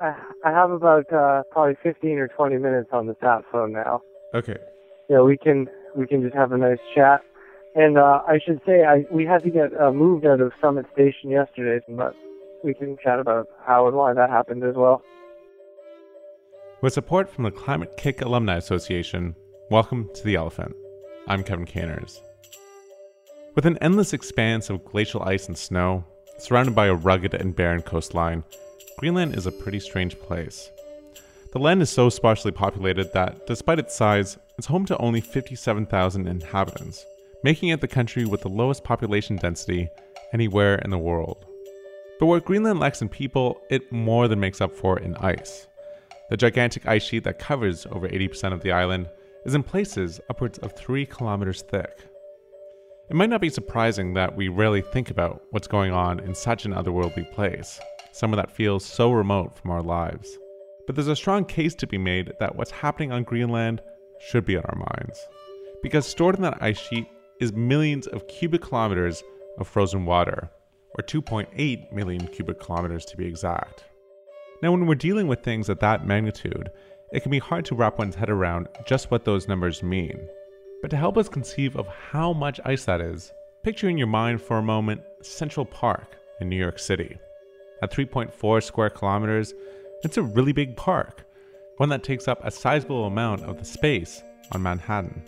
I, I have about uh, probably 15 or 20 minutes on the sat phone now. Okay. Yeah, we can we can just have a nice chat. And uh, I should say, I we had to get uh, moved out of Summit Station yesterday, but we can chat about how and why that happened as well. With support from the Climate-KIC Alumni Association, welcome to The Elephant. I'm Kevin Caners. With an endless expanse of glacial ice and snow, surrounded by a rugged and barren coastline, Greenland is a pretty strange place. The land is so sparsely populated that, despite its size, it's home to only 57,000 inhabitants, making it the country with the lowest population density anywhere in the world. But what Greenland lacks in people, it more than makes up for in ice. The gigantic ice sheet that covers over 80% of the island is in places upwards of 3 kilometers thick. It might not be surprising that we rarely think about what's going on in such an otherworldly place, somewhere that feels so remote from our lives. But there's a strong case to be made that what's happening on Greenland should be on our minds. Because stored in that ice sheet is millions of cubic kilometers of frozen water, or 2.8 million cubic kilometers to be exact. Now, when we're dealing with things at that magnitude, it can be hard to wrap one's head around just what those numbers mean. But to help us conceive of how much ice that is, picture in your mind for a moment Central Park in New York City. At 3.4 square kilometers, it's a really big park, one that takes up a sizable amount of the space on Manhattan.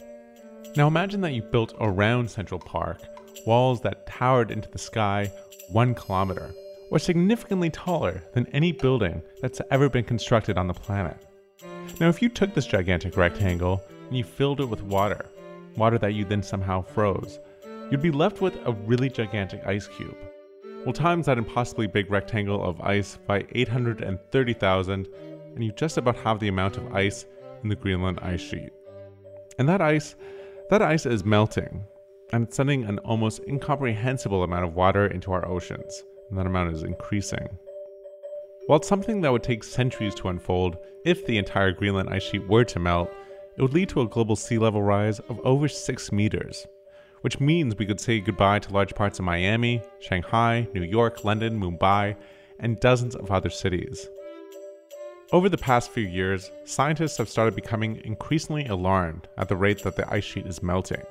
Now imagine that you built around Central Park walls that towered into the sky one kilometer, or significantly taller than any building that's ever been constructed on the planet. Now, if you took this gigantic rectangle and you filled it with water, water that you then somehow froze, you'd be left with a really gigantic ice cube. Well, times that impossibly big rectangle of ice by 830,000, and you just about have the amount of ice in the Greenland ice sheet. And that ice, that ice is melting, and it's sending an almost incomprehensible amount of water into our oceans, and that amount is increasing. While it's something that would take centuries to unfold, if the entire Greenland ice sheet were to melt, it would lead to a global sea level rise of over 6 meters, which means we could say goodbye to large parts of Miami, Shanghai, New York, London, Mumbai, and dozens of other cities. Over the past few years, scientists have started becoming increasingly alarmed at the rate that the ice sheet is melting.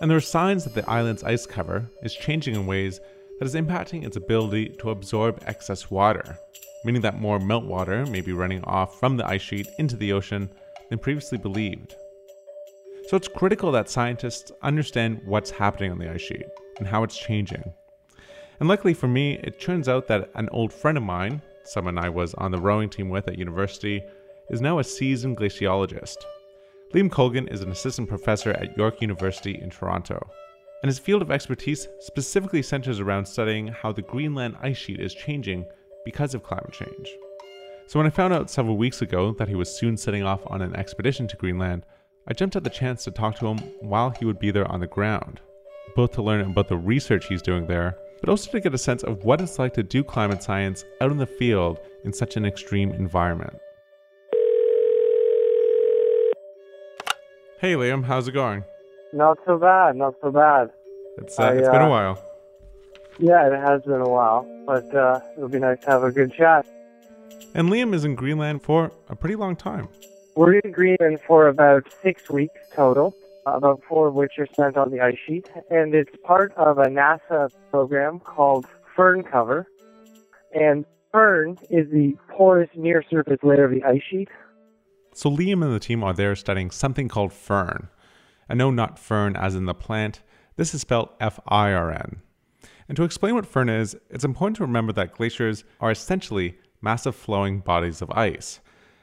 And there are signs that the island's ice cover is changing in ways that is impacting its ability to absorb excess water, meaning that more meltwater may be running off from the ice sheet into the ocean than previously believed. So it's critical that scientists understand what's happening on the ice sheet and how it's changing. And luckily for me, it turns out that an old friend of mine, someone I was on the rowing team with at university, is now a seasoned glaciologist. Liam Colgan is an assistant professor at York University in Toronto, and his field of expertise specifically centers around studying how the Greenland ice sheet is changing because of climate change. So when I found out several weeks ago that he was soon setting off on an expedition to Greenland, I jumped at the chance to talk to him while he would be there on the ground, both to learn about the research he's doing there, but also to get a sense of what it's like to do climate science out in the field in such an extreme environment. Hey Liam, how's it going? Not so bad, not so bad. It's, uh, I, it's been a uh, while. Yeah, it has been a while, but uh, it'll be nice to have a good chat. And Liam is in Greenland for a pretty long time. We're in Greenland for about six weeks total, about four of which are spent on the ice sheet, and it's part of a NASA program called Firn Cover. And Firn is the porous near surface layer of the ice sheet. So Liam and the team are there studying something called firn. And no, not fern as in the plant. This is spelled F I R N. And to explain what firn is, it's important to remember that glaciers are essentially massive flowing bodies of ice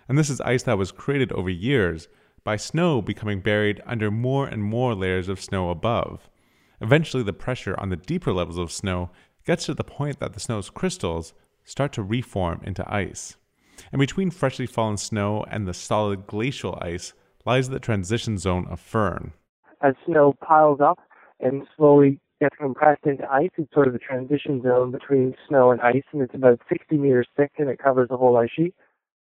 and this is ice that was created over years by snow becoming buried under more and more layers of snow above. Eventually, the pressure on the deeper levels of snow gets to the point that the snow's crystals start to reform into ice. And between freshly fallen snow and the solid glacial ice lies the transition zone of firn. As snow piles up and slowly gets compressed into ice, it's sort of the transition zone between snow and ice, and it's about 60 meters thick and it covers the whole ice sheet.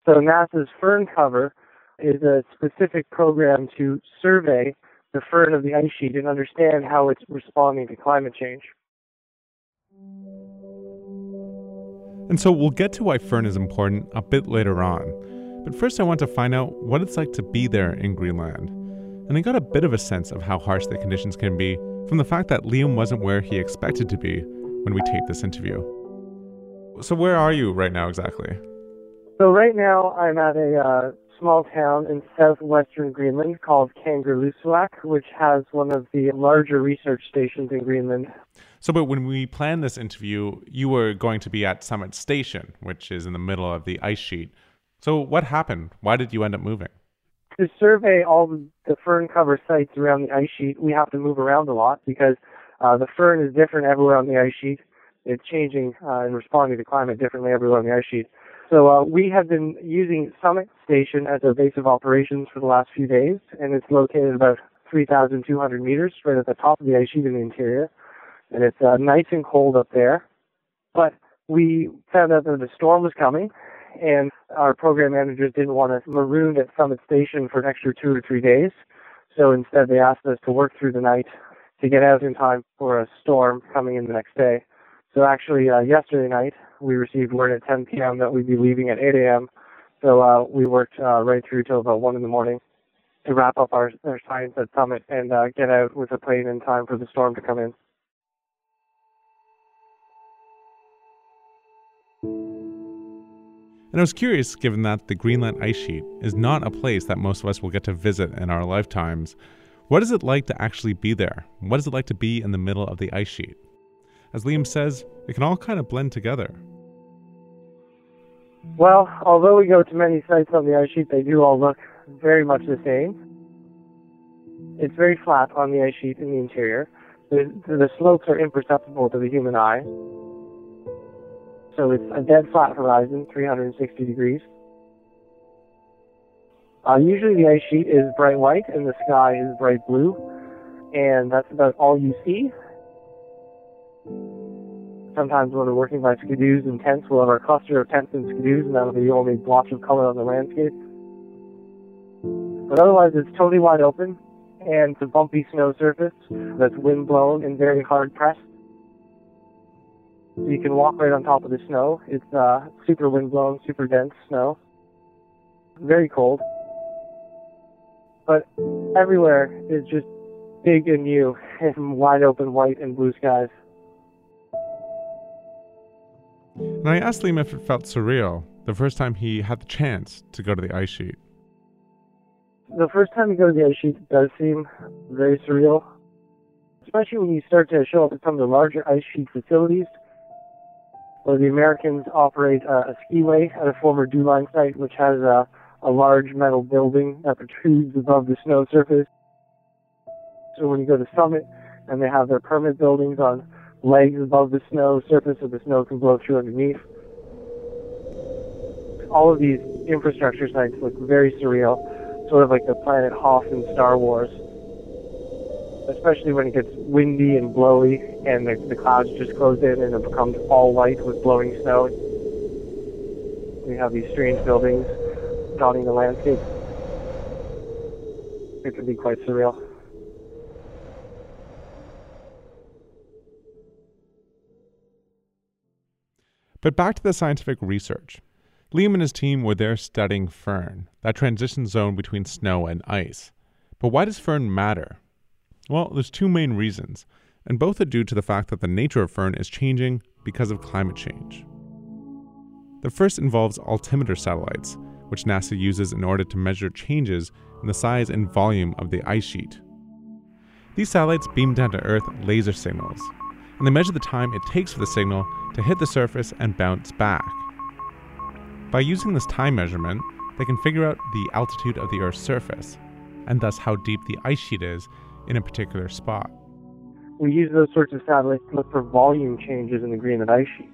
So NASA's firn Cover is a specific program to survey the firn of the ice sheet and understand how it's responding to climate change. And so we'll get to why Firn is important a bit later on. But first, I want to find out what it's like to be there in Greenland. And I got a bit of a sense of how harsh the conditions can be from the fact that Liam wasn't where he expected to be when we taped this interview. So, where are you right now exactly? So, right now I'm at a uh, small town in southwestern Greenland called Kangerlussuaq, which has one of the larger research stations in Greenland. So, but when we planned this interview, you were going to be at Summit Station, which is in the middle of the ice sheet. So, what happened? Why did you end up moving? To survey all the firn cover sites around the ice sheet, we have to move around a lot because uh, the firn is different everywhere on the ice sheet. It's changing uh, and responding to climate differently everywhere on the ice sheet. So uh, we have been using Summit Station as our base of operations for the last few days, and it's located about 3,200 meters right at the top of the ice sheet in the interior. And it's uh, nice and cold up there. But we found out that the storm was coming, and our program managers didn't want us marooned at Summit Station for an extra two or three days. So instead, they asked us to work through the night to get out in time for a storm coming in the next day. So actually, uh, yesterday night, we received word at 10 p.m. that we'd be leaving at 8 a.m. So uh, we worked uh, right through till about 1 in the morning to wrap up our, our science at Summit and uh, get out with a plane in time for the storm to come in. And I was curious, given that the Greenland ice sheet is not a place that most of us will get to visit in our lifetimes, what is it like to actually be there? What is it like to be in the middle of the ice sheet? As Liam says, it can all kind of blend together. Well, although we go to many sites on the ice sheet, they do all look very much the same. It's very flat on the ice sheet in the interior. The, the slopes are imperceptible to the human eye. So it's a dead flat horizon, 360 degrees. Uh, usually the ice sheet is bright white and the sky is bright blue, and that's about all you see. Sometimes when we're working by skidoos and tents, we'll have our cluster of tents and skidoos, and that'll be the only blotch of color on the landscape. But otherwise, it's totally wide open, and it's a bumpy snow surface that's wind blown and very hard pressed. So you can walk right on top of the snow. It's uh, super wind blown, super dense snow. Very cold. But everywhere is just big and new and wide open white and blue skies. And I asked Liam if it felt surreal the first time he had the chance to go to the ice sheet. The first time you go to the ice sheet does seem very surreal, especially when you start to show up at some of the larger ice sheet facilities where the Americans operate uh, a skiway at a former DEW Line site, which has a, a large metal building that protrudes above the snow surface. So when you go to Summit and they have their permit buildings on legs above the snow surface so the snow can blow through underneath. All of these infrastructure sites look very surreal, sort of like the planet Hoth in Star Wars. Especially when it gets windy and blowy and the, the clouds just close in and it becomes all white with blowing snow. We have these strange buildings dotting the landscape. It can be quite surreal. But back to the scientific research. Liam and his team were there studying firn, that transition zone between snow and ice. But why does firn matter? Well, there's two main reasons, and both are due to the fact that the nature of firn is changing because of climate change. The first involves altimeter satellites, which NASA uses in order to measure changes in the size and volume of the ice sheet. These satellites beam down to Earth laser signals, and they measure the time it takes for the signal to hit the surface and bounce back. By using this time measurement, they can figure out the altitude of the Earth's surface, and thus how deep the ice sheet is in a particular spot. We use those sorts of satellites to look for volume changes in the Greenland ice sheet.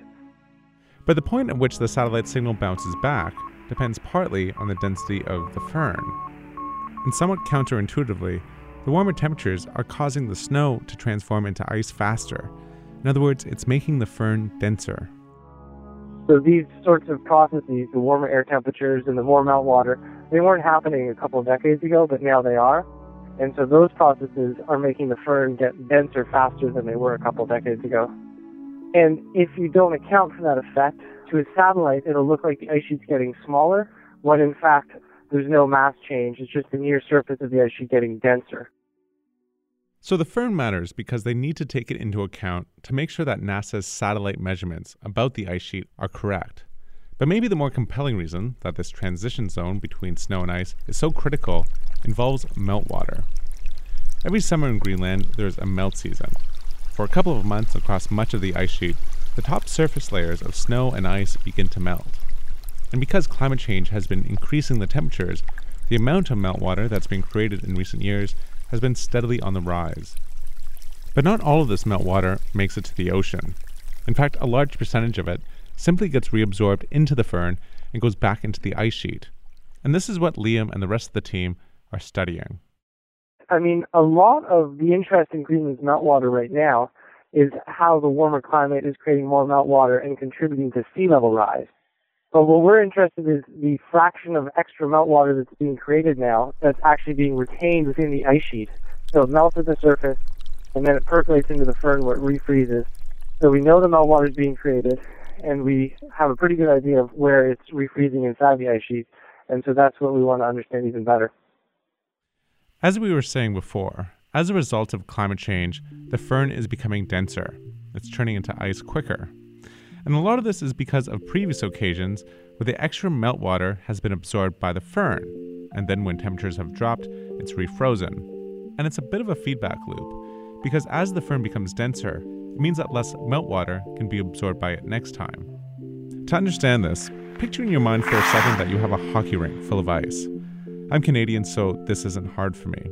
But the point at which the satellite signal bounces back depends partly on the density of the firn. And somewhat counterintuitively, the warmer temperatures are causing the snow to transform into ice faster, in other words, it's making the firn denser. So these sorts of processes, the warmer air temperatures and the more meltwater, they weren't happening a couple of decades ago, but now they are. And so those processes are making the firn get denser faster than they were a couple of decades ago. And if you don't account for that effect, to a satellite, it'll look like the ice sheet's getting smaller, when in fact, there's no mass change. It's just the near surface of the ice sheet getting denser. So the firn matters because they need to take it into account to make sure that NASA's satellite measurements about the ice sheet are correct. But maybe the more compelling reason that this transition zone between snow and ice is so critical involves meltwater. Every summer in Greenland, there's a melt season. For a couple of months across much of the ice sheet, the top surface layers of snow and ice begin to melt. And because climate change has been increasing the temperatures, the amount of meltwater that's been created in recent years has been steadily on the rise. But not all of this meltwater makes it to the ocean. In fact, a large percentage of it simply gets reabsorbed into the firn and goes back into the ice sheet. And this is what Liam and the rest of the team are studying. I mean, a lot of the interest in Greenland's meltwater right now is how the warmer climate is creating more meltwater and contributing to sea level rise. But what we're interested in is the fraction of extra meltwater that's being created now that's actually being retained within the ice sheet. So it melts at the surface, and then it percolates into the firn where it refreezes. So we know the meltwater is being created, and we have a pretty good idea of where it's refreezing inside the ice sheet. And so that's what we want to understand even better. As we were saying before, as a result of climate change, the firn is becoming denser. It's turning into ice quicker. And a lot of this is because of previous occasions where the extra meltwater has been absorbed by the firn, and then when temperatures have dropped, it's refrozen. And it's a bit of a feedback loop, because as the firn becomes denser, it means that less meltwater can be absorbed by it next time. To understand this, picture in your mind for a second that you have a hockey rink full of ice. I'm Canadian, so this isn't hard for me.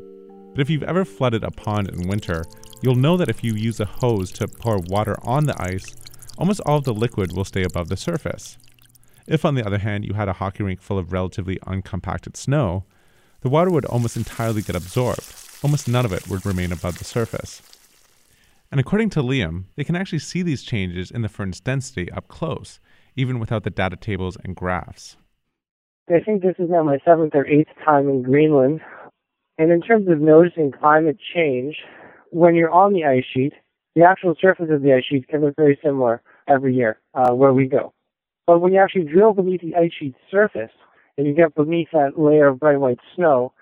But if you've ever flooded a pond in winter, you'll know that if you use a hose to pour water on the ice, almost all of the liquid will stay above the surface. If, on the other hand, you had a hockey rink full of relatively uncompacted snow, the water would almost entirely get absorbed. Almost none of it would remain above the surface. And according to Liam, they can actually see these changes in the firn's density up close, even without the data tables and graphs. I think this is now my seventh or eighth time in Greenland. And in terms of noticing climate change, when you're on the ice sheet, the actual surface of the ice sheet can look very similar every year uh, where we go. But when you actually drill beneath the ice sheet's surface and you get beneath that layer of bright white snow,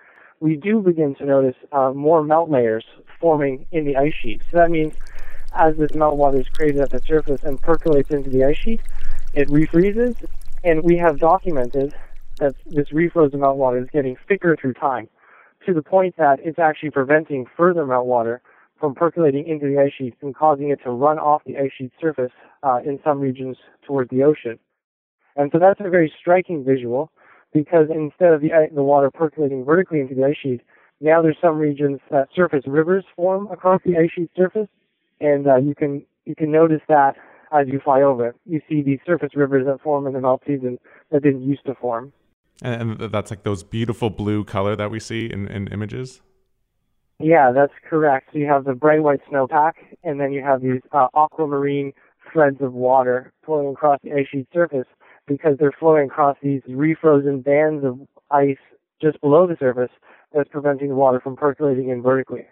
we do begin to notice uh, more melt layers forming in the ice sheet. So that means as this meltwater is created at the surface and percolates into the ice sheet, it refreezes, and we have documented that this refrozen meltwater is getting thicker through time to the point that it's actually preventing further meltwater from percolating into the ice sheet and causing it to run off the ice sheet surface uh, in some regions towards the ocean. And so that's a very striking visual because instead of the, the water percolating vertically into the ice sheet, now there's some regions that surface rivers form across the ice sheet surface, and uh, you can you can notice that as you fly over it. You see these surface rivers that form in the melt season that didn't used to form. And, that's like those beautiful blue color that we see in, in images? Yeah, that's correct. So you have the bright white snowpack, and then you have these uh, aquamarine threads of water flowing across the ice sheet surface because they're flowing across these refrozen bands of ice just below the surface that's preventing the water from percolating in vertically.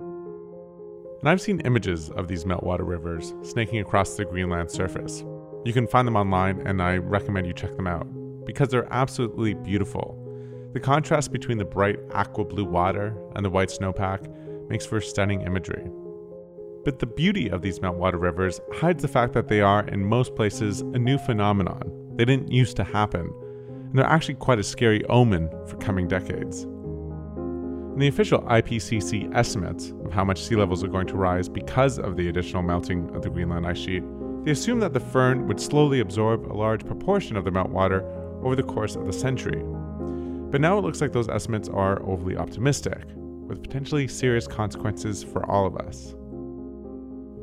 And I've seen images of these meltwater rivers snaking across the Greenland surface. You can find them online, and I recommend you check them out because they're absolutely beautiful. The contrast between the bright aqua blue water and the white snowpack makes for stunning imagery. But the beauty of these meltwater rivers hides the fact that they are, in most places, a new phenomenon. They didn't used to happen, and they're actually quite a scary omen for coming decades. In the official IPCC estimates of how much sea levels are going to rise because of the additional melting of the Greenland ice sheet, they assume that the firn would slowly absorb a large proportion of the meltwater over the course of the century. But now it looks like those estimates are overly optimistic, with potentially serious consequences for all of us.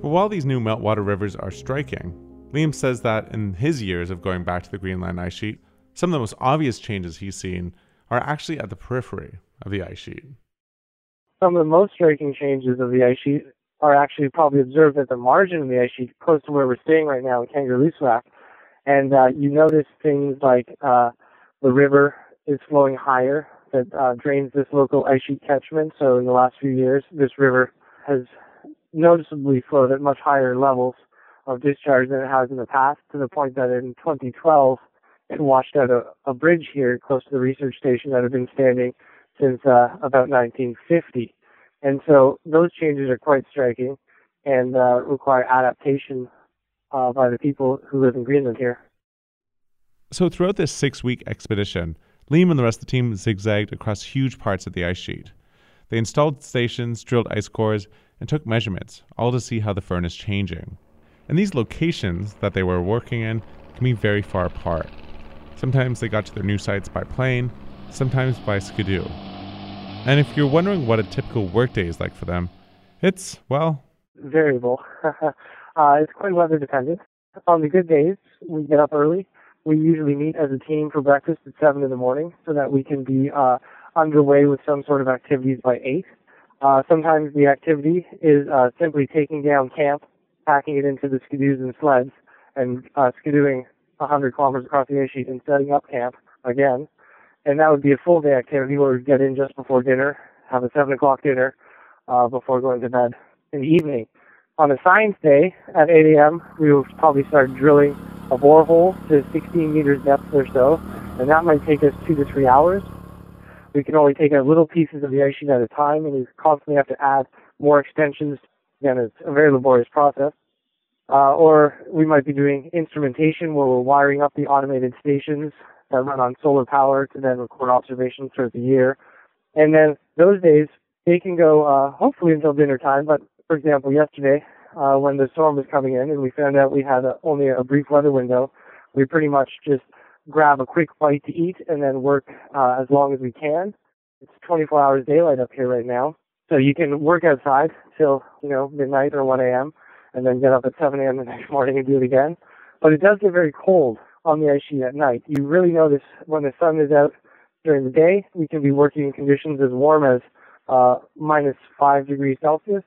But while these new meltwater rivers are striking, Liam says that in his years of going back to the Greenland ice sheet, some of the most obvious changes he's seen are actually at the periphery of the ice sheet. Some of the most striking changes of the ice sheet are actually probably observed at the margin of the ice sheet, close to where we're staying right now in Kangerlussuaq. And uh, you notice things like uh, the river is flowing higher that uh, drains this local ice sheet catchment. So in the last few years, this river has noticeably flowed at much higher levels of discharge than it has in the past, to the point that in 2012 it washed out a, a bridge here close to the research station that had been standing since uh, about 1950. And so those changes are quite striking and uh, require adaptation uh, by the people who live in Greenland here. So throughout this six-week expedition, Liam and the rest of the team zigzagged across huge parts of the ice sheet. They installed stations, drilled ice cores, and took measurements, all to see how the firn is changing. And these locations that they were working in can be very far apart. Sometimes they got to their new sites by plane, sometimes by skidoo. And if you're wondering what a typical workday is like for them, it's, well, variable. uh, it's quite weather dependent. On the good days, we get up early. We usually meet as a team for breakfast at 7 in the morning so that we can be uh, underway with some sort of activities by 8. Uh, sometimes the activity is uh, simply taking down camp, packing it into the skidoos and sleds, and uh, skidooing 100 kilometers across the ice sheet and setting up camp again. And that would be a full day activity where we get in just before dinner, have a 7 o'clock dinner uh, before going to bed in the evening. On a science day at 8 a.m., we will probably start drilling a borehole to 16 meters depth or so, and that might take us two to three hours. We can only take out little pieces of the ice sheet at a time, and we constantly have to add more extensions. Again, it's a very laborious process. Uh, or we might be doing instrumentation where we're wiring up the automated stations that run on solar power to then record observations throughout the year. And then those days, they can go uh, hopefully until dinner time. But for example, yesterday, uh, when the storm was coming in and we found out we had a, only a brief weather window, we pretty much just grab a quick bite to eat and then work uh, as long as we can. It's 24 hours daylight up here right now, so you can work outside till you know midnight or 1 a.m. and then get up at 7 a.m. the next morning and do it again. But it does get very cold on the ice sheet at night. You really notice when the sun is out during the day, we can be working in conditions as warm as uh, minus 5 degrees Celsius.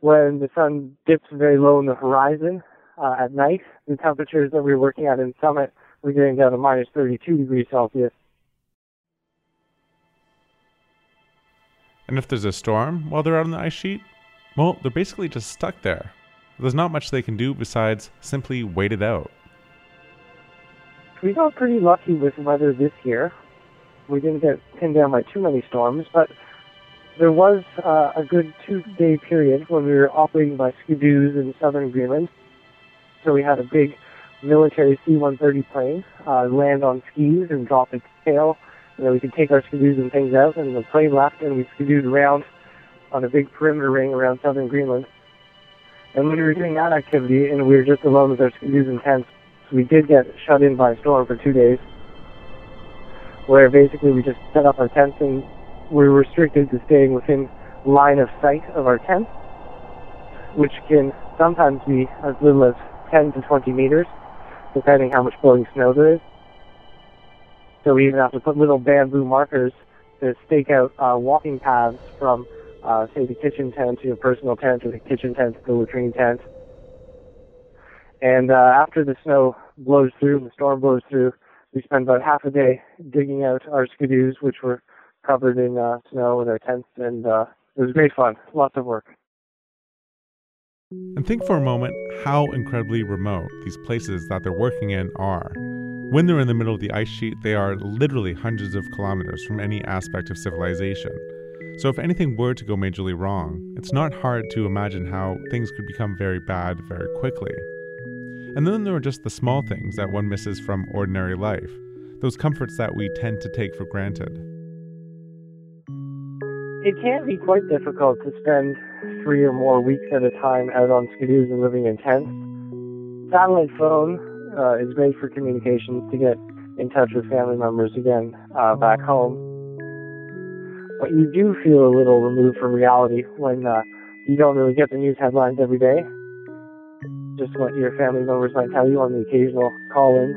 When the sun dips very low in the horizon uh, at night, the temperatures that we we're working at in Summit we're getting down to minus 32 degrees Celsius. And if there's a storm while they're out on the ice sheet, well, they're basically just stuck there. There's not much they can do besides simply wait it out. We got pretty lucky with weather this year. We didn't get pinned down by too many storms, but there was uh, a good two-day period when we were operating by skidoos in southern Greenland. So we had a big military C-130 plane uh, land on skis and drop its tail. You know, we could take our skidoos and things out, and the plane left, and we skidooed around on a big perimeter ring around southern Greenland. And when we were doing that activity, and we were just alone with our skidoos and tents, so we did get shut in by a storm for two days, where basically we just set up our tents and were restricted to staying within line of sight of our tent, which can sometimes be as little as 10 to 20 meters depending how much blowing snow there is. So we even have to put little bamboo markers to stake out uh, walking paths from, uh, say, the kitchen tent to your personal tent, or the kitchen tent to the latrine tent. And uh, after the snow blows through, the storm blows through, we spend about half a day digging out our skidoos, which were covered in uh, snow with our tents, and uh, it was great fun. Lots of work. And think for a moment how incredibly remote these places that they're working in are. When they're in the middle of the ice sheet, they are literally hundreds of kilometers from any aspect of civilization. So, if anything were to go majorly wrong, it's not hard to imagine how things could become very bad very quickly. And then there are just the small things that one misses from ordinary life, those comforts that we tend to take for granted. It can be quite difficult to spend three or more weeks at a time out on skidoos and living in tents. Satellite phone uh, is great for communications to get in touch with family members again uh, back home. But you do feel a little removed from reality when uh, you don't really get the news headlines every day. Just what your family members might tell you on the occasional call-in,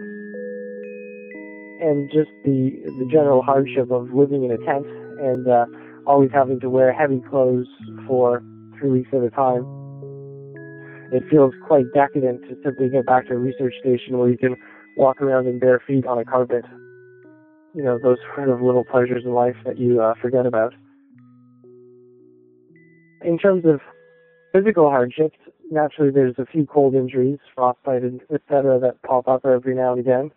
and just the the general hardship of living in a tent and uh, always having to wear heavy clothes for three weeks at a time. It feels quite decadent to simply get back to a research station where you can walk around in bare feet on a carpet. You know, those sort of little pleasures in life that you uh, forget about. In terms of physical hardships, naturally there's a few cold injuries, frostbite, etc., that pop up every now and again.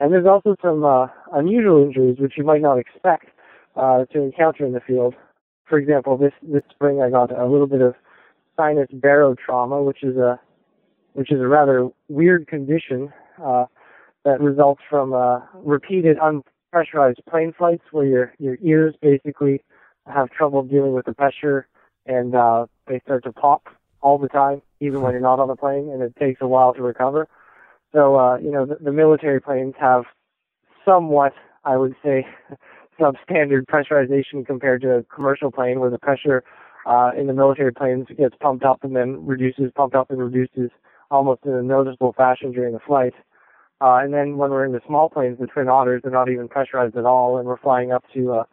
And there's also some uh, unusual injuries which you might not expect uh, to encounter in the field. For example, this this spring I got a little bit of sinus barotrauma, which is a which is a rather weird condition uh, that results from uh, repeated unpressurized plane flights, where your your ears basically have trouble dealing with the pressure, and uh, they start to pop all the time, even when you're not on the plane, and it takes a while to recover. So, uh, you know, the, the military planes have somewhat, I would say, substandard pressurization compared to a commercial plane where the pressure uh, in the military planes gets pumped up and then reduces, pumped up and reduces almost in a noticeable fashion during the flight. Uh, and then when we're in the small planes, the Twin Otters, they're not even pressurized at all, and we're flying up to uh,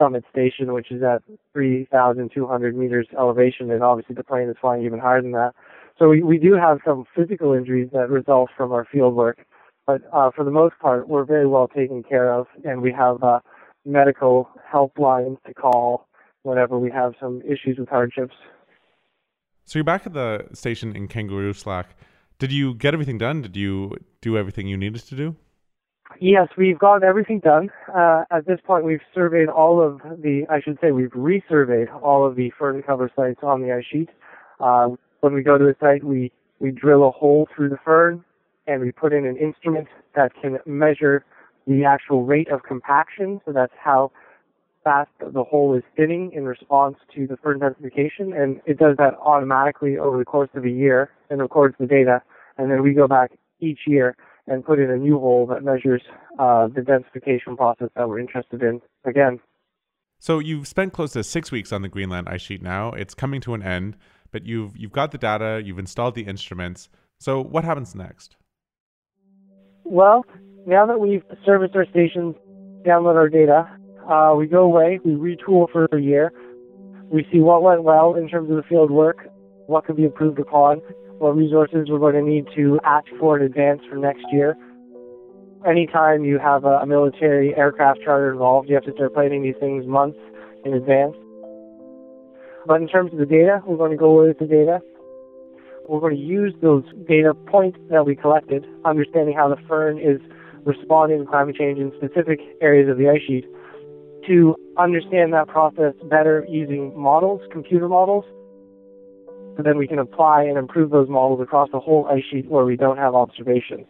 Summit Station, which is at 3,200 meters elevation, and obviously the plane is flying even higher than that. So we, we do have some physical injuries that result from our field work, but uh, for the most part, we're very well taken care of, and we have uh, medical helplines to call whenever we have some issues with hardships. So you're back at the station in Kangerlussuaq. Did you get everything done? Did you do everything you needed to do? Yes, we've got everything done. Uh, at this point, we've surveyed all of the, I should say, we've resurveyed all of the firn cover sites on the ice sheet. Uh, when we go to a site, we, we drill a hole through the firn and we put in an instrument that can measure the actual rate of compaction. So that's how fast the hole is thinning in response to the firn densification. And it does that automatically over the course of a year and records the data. And then we go back each year and put in a new hole that measures uh, the densification process that we're interested in again. So you've spent close to six weeks on the Greenland ice sheet now. It's coming to an end but you've you've got the data, you've installed the instruments. So what happens next? Well, now that we've serviced our stations, download our data, uh, we go away, we retool for a year, we see what went well in terms of the field work, what can be improved upon, what resources we're going to need to act for in advance for next year. Anytime you have a, a military aircraft charter involved, you have to start planning these things months in advance. But in terms of the data, we're going to go with the data. We're going to use those data points that we collected, understanding how the firn is responding to climate change in specific areas of the ice sheet, to understand that process better using models, computer models, so then we can apply and improve those models across the whole ice sheet where we don't have observations.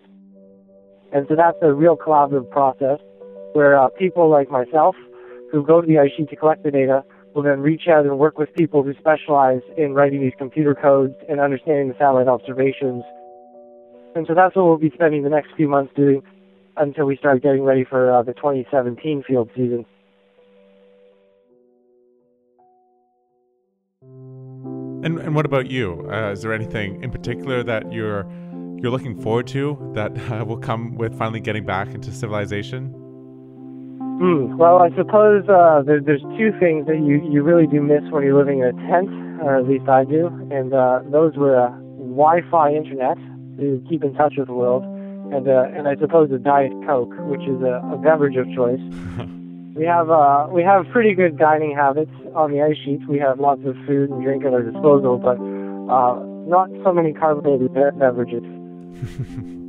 And so that's a real collaborative process where uh, people like myself who go to the ice sheet to collect the data will then reach out and work with people who specialize in writing these computer codes and understanding the satellite observations. And so that's what we'll be spending the next few months doing until we start getting ready for uh, the 2017 field season. And, and what about you? Uh, is there anything in particular that you're you're looking forward to that uh, will come with finally getting back into civilization? Mm, well, I suppose uh, there, there's two things that you, you really do miss when you're living in a tent, or at least I do, and uh, those were uh, Wi-Fi internet to keep in touch with the world, and uh, and I suppose a Diet Coke, which is a, a beverage of choice. we have uh, we have pretty good dining habits on the ice sheets. We have lots of food and drink at our disposal, but uh, not so many carbonated beverages.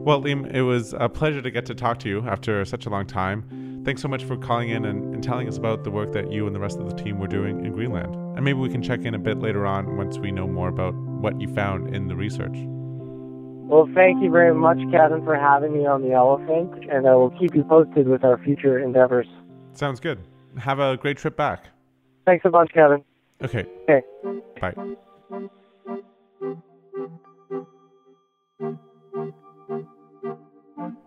Well, Liam, it was a pleasure to get to talk to you after such a long time. Thanks so much for calling in and, and, telling us about the work that you and the rest of the team were doing in Greenland. And maybe we can check in a bit later on once we know more about what you found in the research. Well, thank you very much, Kevin, for having me on the elephant, and I will keep you posted with our future endeavors. Sounds good. Have a great trip back. Thanks a bunch, Kevin. Okay. Okay. Bye.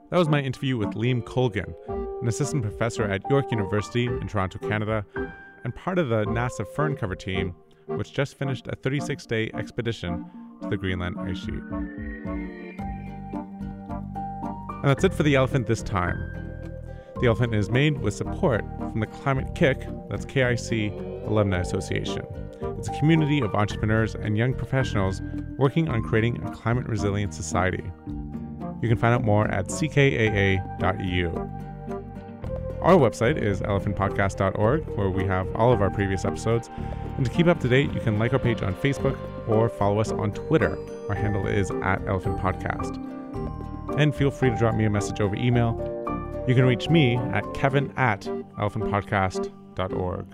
That was my interview with Liam Colgan, an assistant professor at York University in Toronto, Canada, and part of the NASA firn cover team, which just finished a 36 day expedition to the Greenland ice sheet. And that's it for The Elephant this time. The Elephant is made with support from the Climate-KIC, that's KIC Alumni Association. It's a community of entrepreneurs and young professionals working on creating a climate resilient society. You can find out more at ckaa.eu. Our website is elephantpodcast.org, where we have all of our previous episodes. And to keep up to date, you can like our page on Facebook, or follow us on Twitter. Our handle is at Elephant Podcast. And feel free to drop me a message over email. You can reach me at kevin at elephantpodcast.org.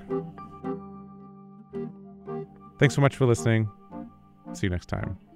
Thanks so much for listening. See you next time.